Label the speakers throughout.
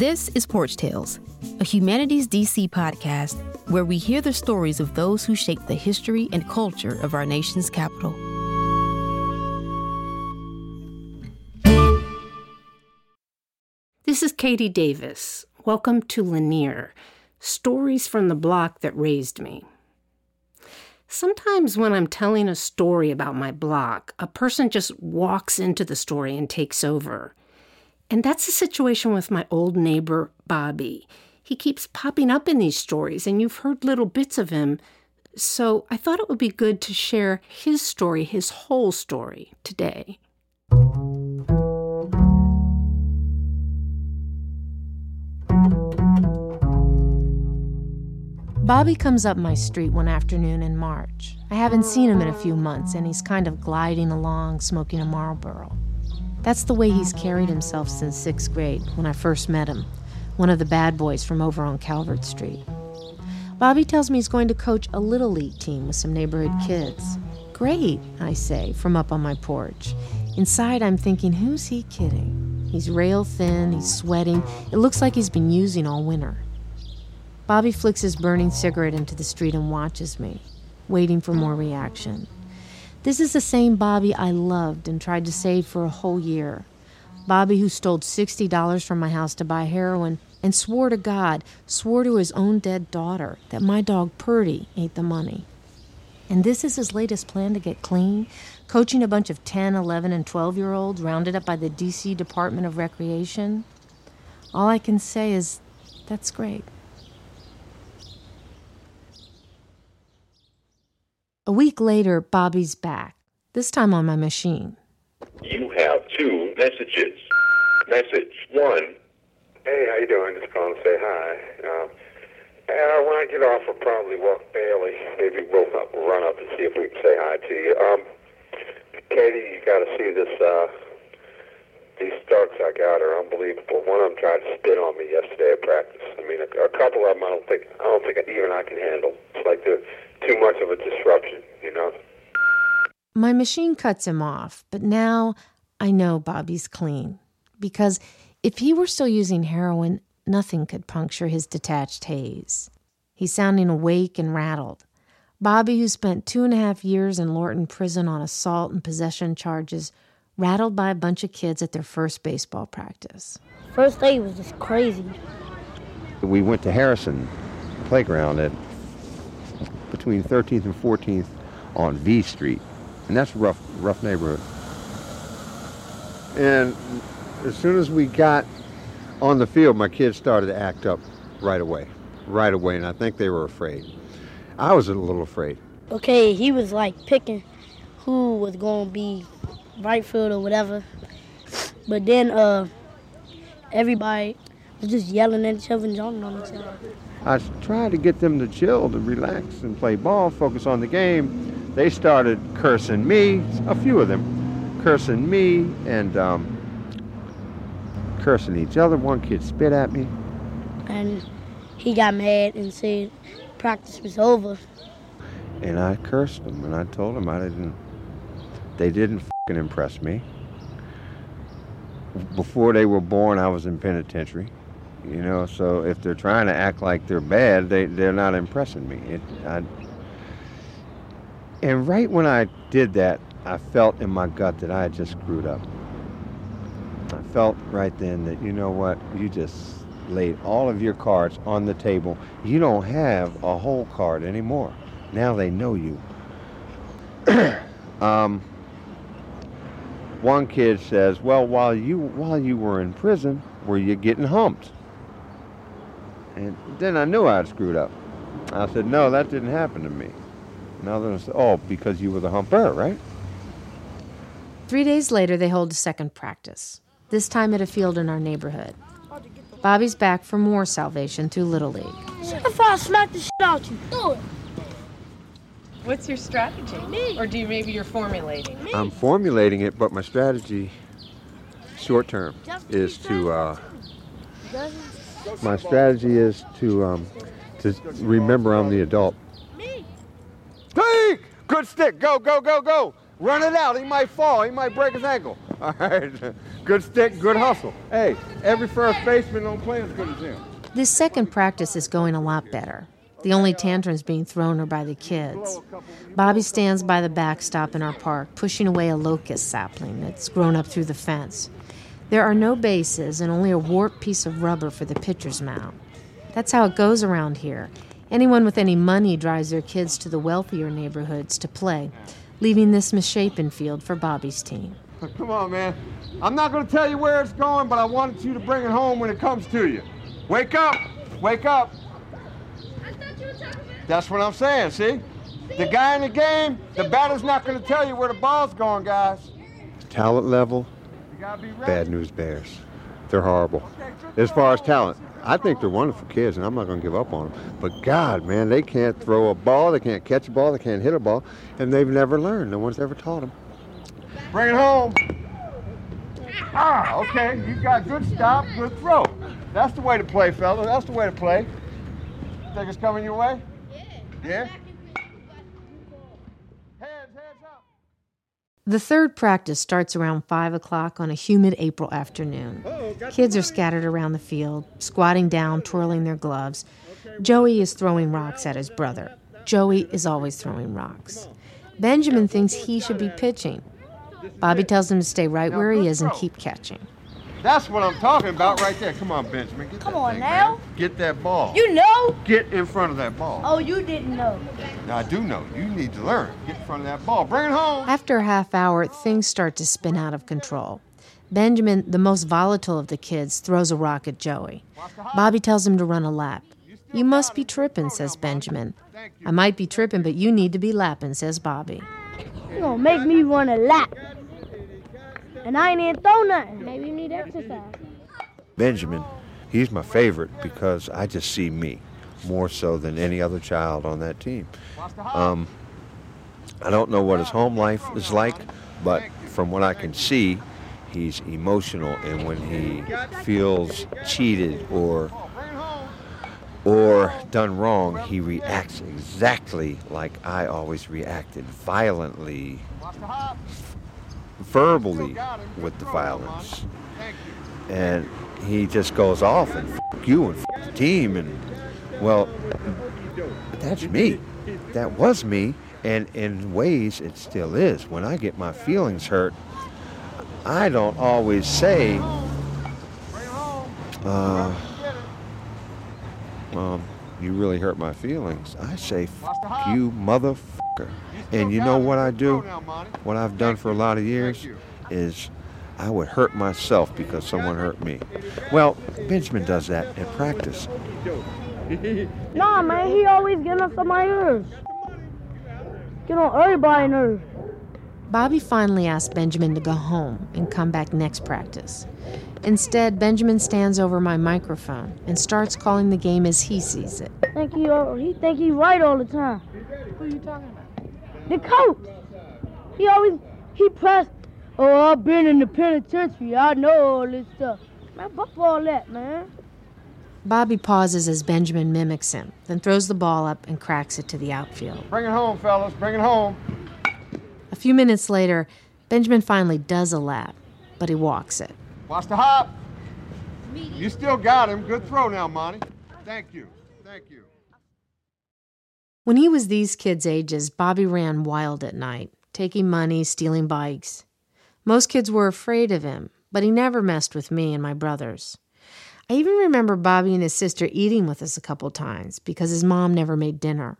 Speaker 1: This is Porch Tales, a Humanities DC podcast where we hear the stories of those who shaped the history and culture of our nation's capital.
Speaker 2: This is Katie Davis. Welcome to Lanier Stories from the Block That Raised Me. Sometimes when I'm telling a story about my block, a person just walks into the story and takes over. And that's the situation with my old neighbor, Bobby. He keeps popping up in these stories, and you've heard little bits of him. So I thought it would be good to share his story, his whole story, today. Bobby comes up my street one afternoon in March. I haven't seen him in a few months, and he's kind of gliding along, smoking a Marlboro. That's the way he's carried himself since sixth grade, when I first met him, one of the bad boys from over on Calvert Street. Bobby tells me he's going to coach a little league team with some neighborhood kids. Great, I say, from up on my porch. Inside, I'm thinking, who's he kidding? He's rail thin, he's sweating. It looks like he's been using all winter. Bobby flicks his burning cigarette into the street and watches me, waiting for more reaction. This is the same Bobby I loved and tried to save for a whole year. Bobby who stole $60 from my house to buy heroin and swore to God, swore to his own dead daughter, that my dog Purdy ate the money. And this is his latest plan to get clean, coaching a bunch of 10, 11, and 12 year olds rounded up by the D.C. Department of Recreation. All I can say is that's great. A week later, Bobby's back, this time on my machine.
Speaker 3: You have two messages. Message one.
Speaker 4: Hey, how you doing? Just calling to say hi. Um, and when I get off, I'll probably walk Bailey. Maybe we'll run up and see if we can say hi to you. Um, Katie, you got to see this. Uh, starts I are unbelievable. One of them tried to spit on me yesterday at practice. I mean, a, a couple of them I don't think I don't think even I can handle. It's like the too much of a disruption, you know?
Speaker 2: My machine cuts him off, but now I know Bobby's clean. Because if he were still using heroin, nothing could puncture his detached haze. He's sounding awake and rattled. Bobby, who spent two and a half years in Lorton prison on assault and possession charges, rattled by a bunch of kids at their first baseball practice.
Speaker 5: First day was just crazy.
Speaker 6: We went to Harrison Playground at between 13th and 14th on V Street, and that's rough, rough neighborhood. And as soon as we got on the field, my kids started to act up right away, right away, and I think they were afraid. I was a little afraid.
Speaker 5: Okay, he was like picking who was going to be right field or whatever, but then uh, everybody was just yelling at each other and jumping on each other.
Speaker 6: I tried to get them to chill, to relax and play ball, focus on the game. They started cursing me, a few of them, cursing me and um, cursing each other. One kid spit at me.
Speaker 5: And he got mad and said practice was over.
Speaker 6: And I cursed them and I told them I didn't, they didn't impress me. Before they were born, I was in penitentiary. You know, so if they're trying to act like they're bad, they, they're not impressing me. It, I, and right when I did that, I felt in my gut that I had just screwed up. I felt right then that, you know what, you just laid all of your cards on the table. You don't have a whole card anymore. Now they know you. um, one kid says, "Well, while you while you were in prison, were you getting humped?" And then I knew I'd screwed up. I said, no, that didn't happen to me. Another said, oh, because you were the humper, right?
Speaker 2: Three days later, they hold a second practice, this time at a field in our neighborhood. Bobby's back for more salvation through Little League.
Speaker 5: Shut if I smack the shit out you. Do it.
Speaker 7: What's your strategy? Me. Or do you maybe you're formulating?
Speaker 6: Me. I'm formulating it, but my strategy, short term, is to uh, my strategy is to um, to remember I'm the adult. Me. Take! Good stick. Go, go, go, go. Run it out. He might fall. He might break his ankle. All right. Good stick, good hustle. Hey, every first baseman don't play as good as him.
Speaker 2: This second practice is going a lot better. The only tantrums being thrown are by the kids. Bobby stands by the backstop in our park, pushing away a locust sapling that's grown up through the fence. There are no bases and only a warped piece of rubber for the pitcher's mound. That's how it goes around here. Anyone with any money drives their kids to the wealthier neighborhoods to play, leaving this misshapen field for Bobby's team.
Speaker 6: Come on, man. I'm not going to tell you where it's going, but I wanted you to bring it home when it comes to you. Wake up! Wake up! That's what I'm saying, see? The guy in the game, the batter's not going to tell you where the ball's going, guys. Talent level, bad news bears. They're horrible. As far as talent, I think they're wonderful kids, and I'm not going to give up on them. But God, man, they can't throw a ball, they can't catch a ball, they can't hit a ball, and they've never learned. No one's ever taught them. Bring it home. Ah, okay. You got good stop, good throw. That's the way to play, fella. That's the way to play. Think it's coming your way? Yeah. Hands, hands up.
Speaker 2: The third practice starts around 5 o'clock on a humid April afternoon. Kids are scattered around the field, squatting down, twirling their gloves. Joey is throwing rocks at his brother. Joey is always throwing rocks. Benjamin thinks he should be pitching. Bobby tells him to stay right where he is and keep catching.
Speaker 6: That's what I'm talking about right there. Come on, Benjamin. Get
Speaker 5: Come
Speaker 6: that
Speaker 5: on
Speaker 6: thing,
Speaker 5: now.
Speaker 6: man. Get that ball.
Speaker 5: You know?
Speaker 6: Get in front of that ball.
Speaker 5: Oh, you didn't know.
Speaker 6: Now, I do know. You need to learn. Get in front of that ball. Bring it home.
Speaker 2: After a half hour, things start to spin out of control. Benjamin, the most volatile of the kids, throws a rock at Joey. Bobby tells him to run a lap. You must be tripping, says Benjamin. I might be tripping, but you need to be lapping, says Bobby.
Speaker 5: You're gonna make me run a lap. And I ain't even throw nothing. Maybe you need exercise.
Speaker 6: Benjamin, he's my favorite because I just see me more so than any other child on that team. Um, I don't know what his home life is like, but from what I can see, he's emotional, and when he feels cheated or or done wrong, he reacts exactly like I always reacted, violently, verbally with the violence. And he just goes off and f- you and f- the team and well that's me. That was me and in ways it still is. When I get my feelings hurt, I don't always say uh, um, you really hurt my feelings. I say, you motherfucker. And you know what I do? What I've done for a lot of years is I would hurt myself because someone hurt me. Well, Benjamin does that in practice.
Speaker 5: Nah, man, he always getting on my nerves. Get on everybody's nerves.
Speaker 2: Bobby finally asks Benjamin to go home and come back next practice. Instead, Benjamin stands over my microphone and starts calling the game as he sees it.
Speaker 5: Think he, he think he right all the time.
Speaker 7: Who are you talking about?
Speaker 5: The coach. He always he press. Oh, I've been in the penitentiary. I know all this stuff. Man, fuck all that, man.
Speaker 2: Bobby pauses as Benjamin mimics him, then throws the ball up and cracks it to the outfield.
Speaker 6: Bring it home, fellas. Bring it home.
Speaker 2: A few minutes later, Benjamin finally does a lap, but he walks it.
Speaker 6: Watch the hop. You still got him. Good throw now, Monty. Thank you. Thank you.
Speaker 2: When he was these kids' ages, Bobby ran wild at night, taking money, stealing bikes. Most kids were afraid of him, but he never messed with me and my brothers. I even remember Bobby and his sister eating with us a couple times because his mom never made dinner.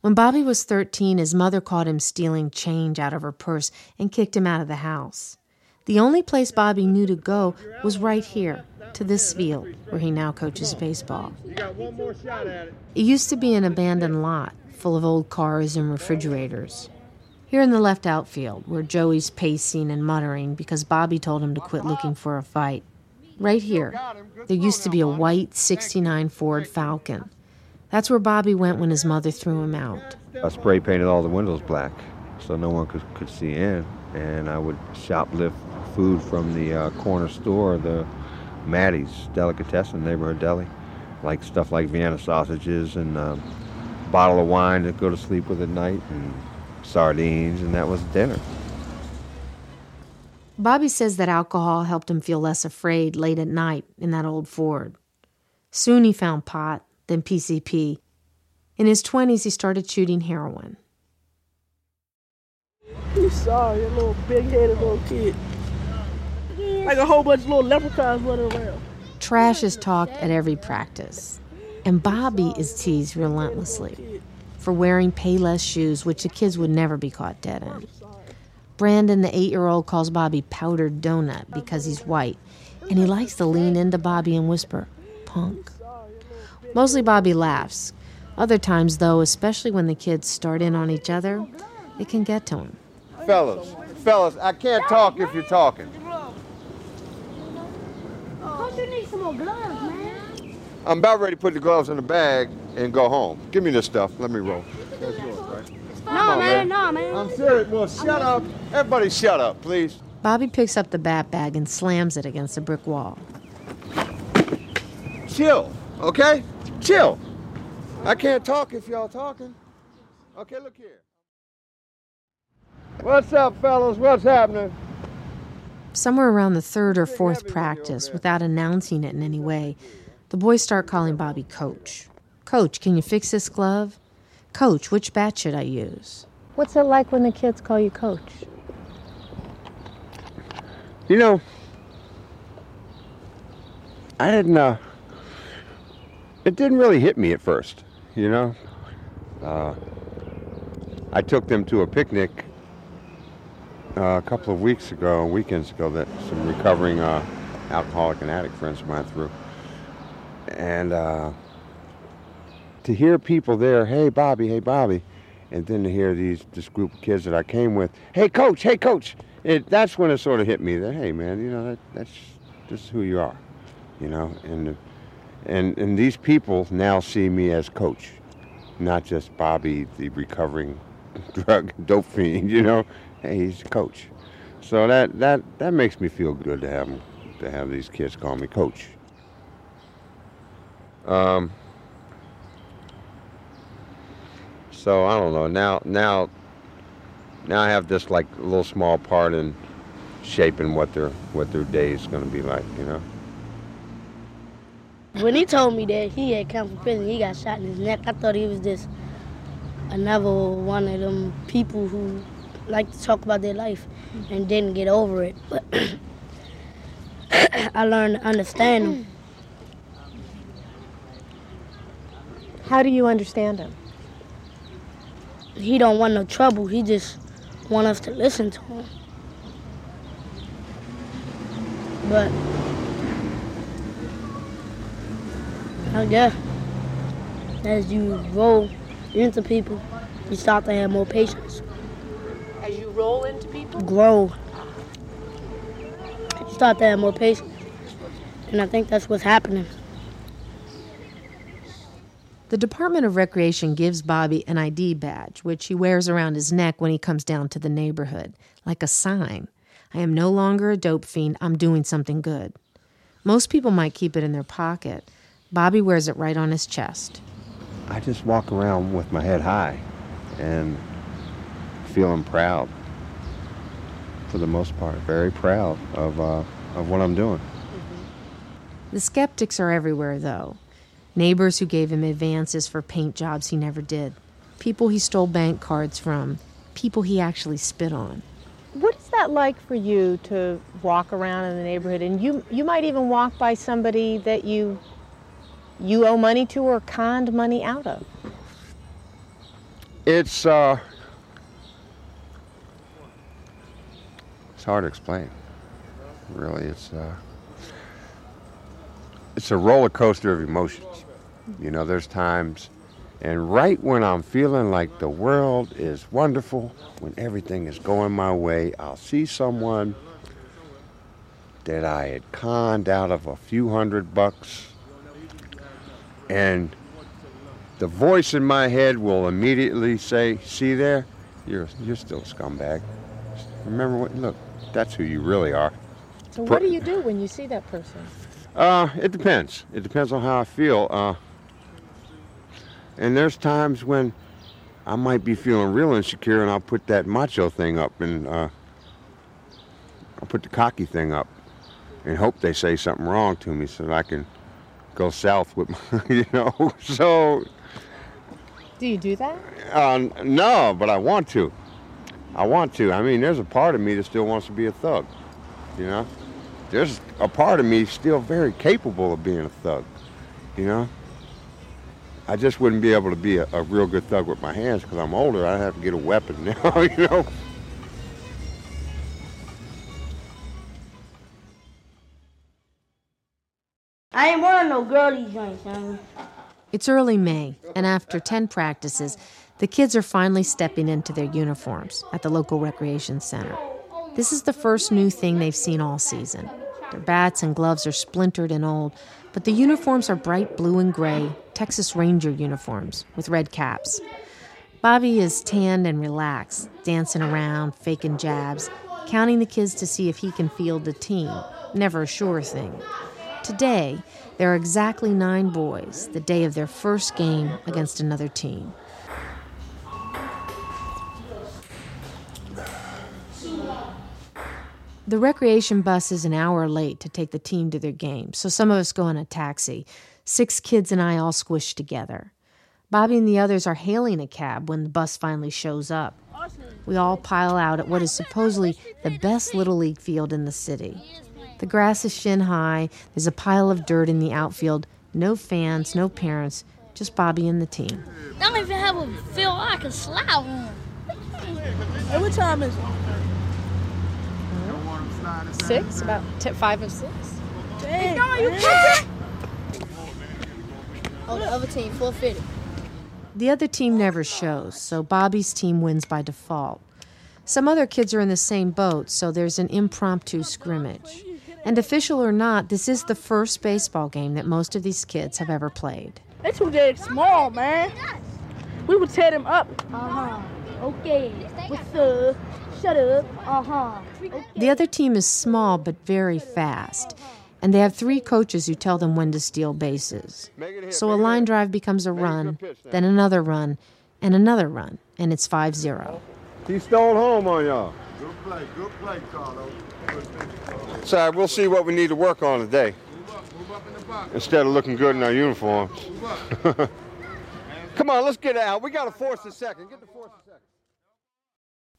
Speaker 2: When Bobby was 13, his mother caught him stealing change out of her purse and kicked him out of the house. The only place Bobby knew to go was right here, to this field, where he now coaches baseball.
Speaker 6: You got one more shot at it.
Speaker 2: It used to be an abandoned lot full of old cars and refrigerators. Here in the left outfield, where Joey's pacing and muttering because Bobby told him to quit looking for a fight. Right here, there used to be a white 69 Ford Falcon. That's where Bobby went when his mother threw him out.
Speaker 6: I spray painted all the windows black so no one could, could see in. And I would shoplift food from the uh, corner store, the Maddie's Delicatessen Neighborhood Deli. Like stuff like Vienna sausages and um, bottle of wine to go to sleep with at night and sardines, and that was dinner.
Speaker 2: Bobby says that alcohol helped him feel less afraid late at night in that old Ford. Soon he found pot, then PCP. In his 20s, he started shooting heroin.
Speaker 8: You sorry, a little big headed little kid. Like a whole bunch of little leprechauns running around.
Speaker 2: Trash is talked at every practice, and Bobby is teased relentlessly for wearing Payless shoes, which the kids would never be caught dead in. Brandon, the eight year old, calls Bobby powdered donut because he's white, and he likes to lean into Bobby and whisper, punk. Mostly Bobby laughs. Other times, though, especially when the kids start in on each other, it can get to him.
Speaker 6: Fellas, fellas, I can't talk if you're talking.
Speaker 5: Don't you need some more gloves, man?
Speaker 6: I'm about ready to put the gloves in the bag and go home. Give me this stuff. Let me roll. Yours, right?
Speaker 5: No,
Speaker 6: on,
Speaker 5: man,
Speaker 6: man.
Speaker 5: no, man.
Speaker 6: I'm serious. Well, shut up. Everybody shut up, please.
Speaker 2: Bobby picks up the bat bag and slams it against a brick wall.
Speaker 6: Chill, okay? Chill. I can't talk if y'all talking. Okay, look here. What's up, fellas? What's happening?
Speaker 2: Somewhere around the third or fourth practice, without announcing it in any way, the boys start calling Bobby Coach. Coach, can you fix this glove? Coach, which bat should I use? What's it like when the kids call you Coach?
Speaker 6: You know, I didn't, uh, it didn't really hit me at first, you know? Uh, I took them to a picnic uh, a couple of weeks ago, weekends ago, that some recovering uh, alcoholic and addict friends of mine threw. And uh, to hear people there, hey, Bobby, hey, Bobby, and then to hear these this group of kids that I came with, hey, coach, hey, coach, it, that's when it sort of hit me that, hey, man, you know, that, that's just who you are, you know, and, and, and these people now see me as coach, not just Bobby, the recovering drug dope fiend, you know, hey, he's a coach. So that, that, that makes me feel good to have to have these kids call me coach. Um, so I don't know. Now, now, now I have this like little small part in shaping what their what their day is going to be like. You know.
Speaker 5: When he told me that he had come from prison, he got shot in his neck. I thought he was just another one of them people who like to talk about their life and didn't get over it. But I learned to understand him.
Speaker 2: How do you understand him?
Speaker 5: He don't want no trouble. He just want us to listen to him. But I guess as you roll into people, you start to have more patience.
Speaker 7: As you roll into people?
Speaker 5: Grow. You start to have more patience. And I think that's what's happening.
Speaker 2: The Department of Recreation gives Bobby an ID badge, which he wears around his neck when he comes down to the neighborhood, like a sign. I am no longer a dope fiend, I'm doing something good. Most people might keep it in their pocket. Bobby wears it right on his chest.
Speaker 6: I just walk around with my head high and feeling proud. For the most part, very proud of uh, of what I'm doing.
Speaker 2: The skeptics are everywhere, though. Neighbors who gave him advances for paint jobs he never did, people he stole bank cards from, people he actually spit on.
Speaker 9: What is that like for you to walk around in the neighborhood and you you might even walk by somebody that you you owe money to or conned money out of?
Speaker 6: It's uh, it's hard to explain. Really, it's uh, it's a roller coaster of emotions. You know, there's times, and right when I'm feeling like the world is wonderful, when everything is going my way, I'll see someone that I had conned out of a few hundred bucks, and the voice in my head will immediately say, "See there, you're you're still a scumbag. Remember what? Look, that's who you really are."
Speaker 9: So what do you do when you see that person?
Speaker 6: Uh, it depends. It depends on how I feel. Uh, and there's times when I might be feeling real insecure, and I'll put that macho thing up, and uh, I put the cocky thing up and hope they say something wrong to me so that I can go south with my, you know. So
Speaker 9: Do you do that?
Speaker 6: uh, no, but I want to. I want to. I mean, there's a part of me that still wants to be a thug. You know, there's a part of me still very capable of being a thug. You know, I just wouldn't be able to be a, a real good thug with my hands because I'm older. I'd have to get a weapon now. You know.
Speaker 5: No girly joints.
Speaker 2: It's early May, and after 10 practices, the kids are finally stepping into their uniforms at the local recreation center. This is the first new thing they've seen all season. Their bats and gloves are splintered and old, but the uniforms are bright blue and gray, Texas Ranger uniforms with red caps. Bobby is tanned and relaxed, dancing around, faking jabs, counting the kids to see if he can field the team. Never a sure thing. Today, there are exactly nine boys, the day of their first game against another team. The recreation bus is an hour late to take the team to their game, so some of us go in a taxi. Six kids and I all squished together. Bobby and the others are hailing a cab when the bus finally shows up. We all pile out at what is supposedly the best Little League field in the city. The grass is shin high, there's a pile of dirt in the outfield, no fans, no parents, just Bobby and the team.
Speaker 5: They don't even have a field I can slide on.
Speaker 8: Hey, what time is it?
Speaker 7: Six, about t- five or six.
Speaker 8: Dang,
Speaker 5: No, you can't. Oh, the other team forfeited.
Speaker 2: The other team never shows, so Bobby's team wins by default. Some other kids are in the same boat, so there's an impromptu scrimmage. And official or not, this is the first baseball game that most of these kids have ever played.
Speaker 8: They too dead small, man. We would tear them up.
Speaker 5: Uh huh. Okay. What's up? Shut up. Uh huh.
Speaker 2: The other team is small but very fast, and they have three coaches who tell them when to steal bases. So a line drive becomes a run, then another run, and another run, and it's 5 0.
Speaker 6: He stole home on y'all.
Speaker 10: Good play, good play, Carlos.
Speaker 6: So uh, we'll see what we need to work on today
Speaker 10: Move up, move up in
Speaker 6: instead of looking good in our uniforms. Come on, let's get out. We got to force a second. Get the force a second.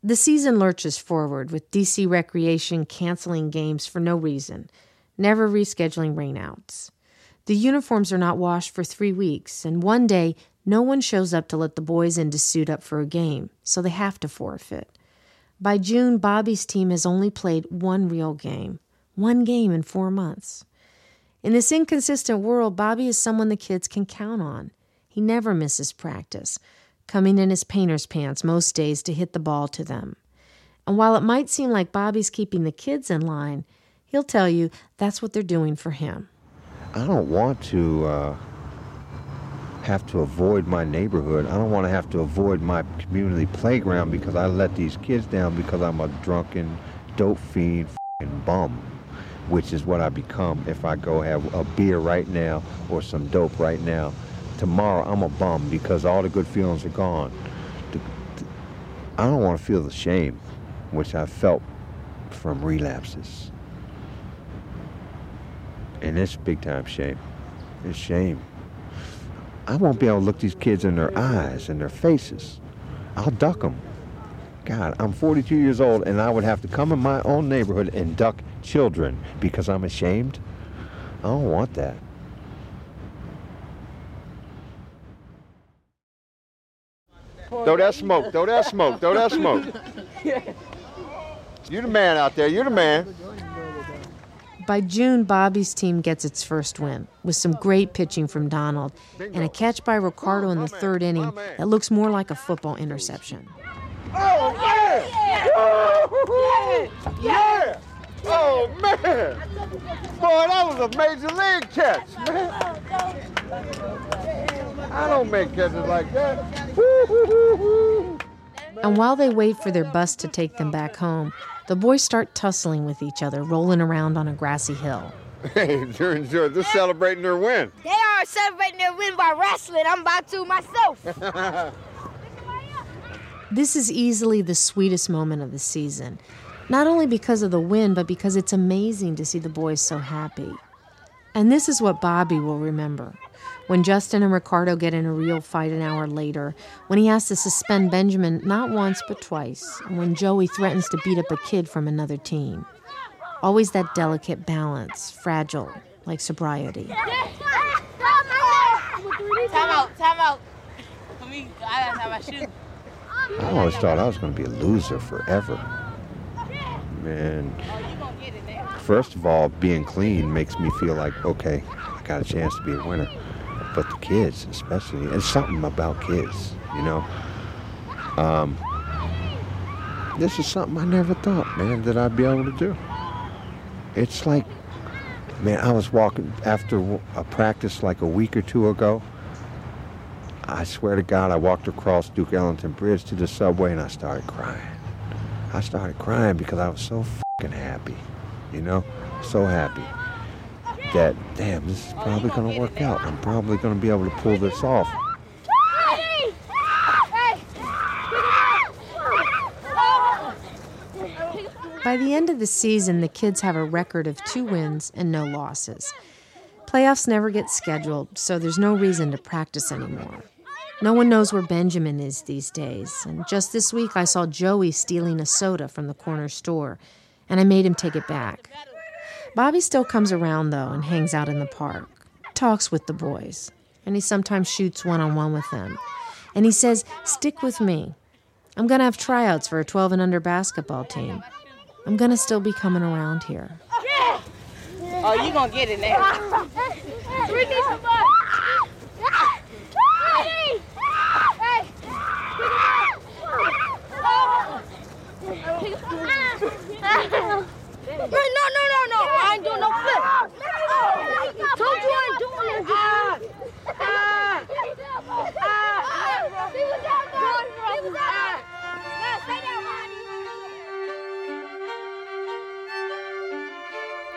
Speaker 2: The season lurches forward, with DC Recreation canceling games for no reason, never rescheduling rainouts. The uniforms are not washed for three weeks, and one day, no one shows up to let the boys in to suit up for a game, so they have to forfeit. By June, Bobby's team has only played one real game, one game in four months. In this inconsistent world, Bobby is someone the kids can count on. He never misses practice, coming in his painter's pants most days to hit the ball to them. And while it might seem like Bobby's keeping the kids in line, he'll tell you that's what they're doing for him.
Speaker 6: I don't want to uh, have to avoid my neighborhood. I don't want to have to avoid my community playground because I let these kids down because I'm a drunken, dope fiend, bum, which is what I become if I go have a beer right now or some dope right now. Tomorrow I'm a bum because all the good feelings are gone. I don't want to feel the shame, which I felt from relapses. And it's big time shame. It's shame. I won't be able to look these kids in their eyes and their faces. I'll duck them. God, I'm 42 years old and I would have to come in my own neighborhood and duck children because I'm ashamed. I don't want that. Throw that smoke, throw that smoke, throw that smoke. You're the man out there, you're the man.
Speaker 2: By June, Bobby's team gets its first win, with some great pitching from Donald and a catch by Ricardo in the third inning that looks more like a football interception.
Speaker 6: Oh man! Oh, yeah! Oh man! Boy, that was a major league catch, man. I don't make catches like that.
Speaker 2: And while they wait for their bus to take them back home, the boys start tussling with each other, rolling around on a grassy hill.
Speaker 6: Hey, they're, they're, they're celebrating their win.
Speaker 5: They are celebrating their win by wrestling. I'm about to myself.
Speaker 2: This is easily the sweetest moment of the season. Not only because of the win, but because it's amazing to see the boys so happy. And this is what Bobby will remember. When Justin and Ricardo get in a real fight an hour later, when he has to suspend Benjamin not once but twice, and when Joey threatens to beat up a kid from another team. Always that delicate balance, fragile, like sobriety.
Speaker 11: Time out, time out. For me, I gotta have my shoe.
Speaker 6: I always thought I was going to be a loser forever. Man, first of all, being clean makes me feel like, okay, I got a chance to be a winner. But the kids, especially, it's something about kids, you know. Um, this is something I never thought, man, that I'd be able to do. It's like, man, I was walking after a practice like a week or two ago. I swear to God, I walked across Duke Ellington Bridge to the subway and I started crying. I started crying because I was so fucking happy, you know, so happy that, damn, this is probably going to work out. I'm probably going to be able to pull this off.
Speaker 2: By the end of the season, the kids have a record of two wins and no losses. Playoffs never get scheduled, so there's no reason to practice anymore. No one knows where Benjamin is these days, and just this week I saw Joey stealing a soda from the corner store, and I made him take it back. Bobby still comes around, though, and hangs out in the park, talks with the boys, and he sometimes shoots one on one with them. And he says, Stick with me. I'm going to have tryouts for a 12 and under basketball team. I'm going to still be coming around here.
Speaker 11: Oh, you gonna get it now.
Speaker 12: We need somebody. No, no, no, no, no. I ain't doing no flip. Told you I ain't doing ah,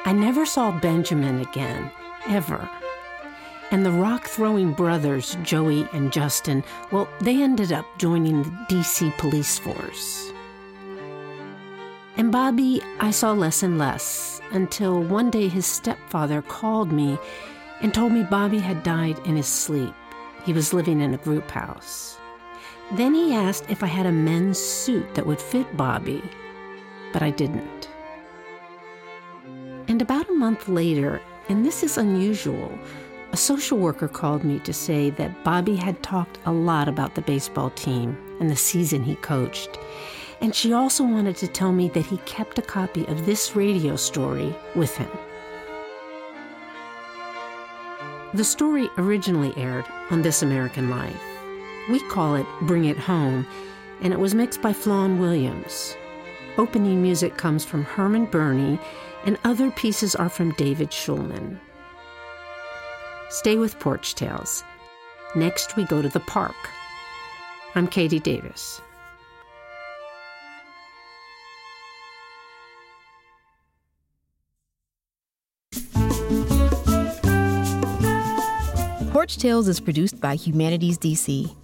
Speaker 13: I never saw Benjamin again, ever. And the rock throwing brothers, Joey and Justin, well, they ended up joining the DC police force. And Bobby, I saw less and less until one day his stepfather called me and told me Bobby had died in his sleep. He was living in a group house. Then he asked if I had a men's suit that would fit Bobby, but I didn't. And about a month later, and this is unusual, a social worker called me to say that Bobby had talked a lot about the baseball team and the season he coached. And she also wanted to tell me that he kept a copy of this radio story with him. The story originally aired on This American Life. We call it Bring It Home, and it was mixed by Flawn Williams. Opening music comes from Herman Burney, and other pieces are from David Schulman. Stay with Porch Tales. Next, we go to the park. I'm Katie Davis.
Speaker 1: Porch Tales is produced by Humanities DC.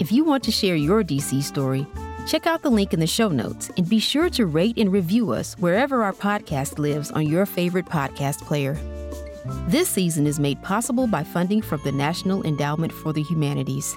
Speaker 1: If you want to share your DC story, check out the link in the show notes and be sure to rate and review us wherever our podcast lives on your favorite podcast player. This season is made possible by funding from the National Endowment for the Humanities.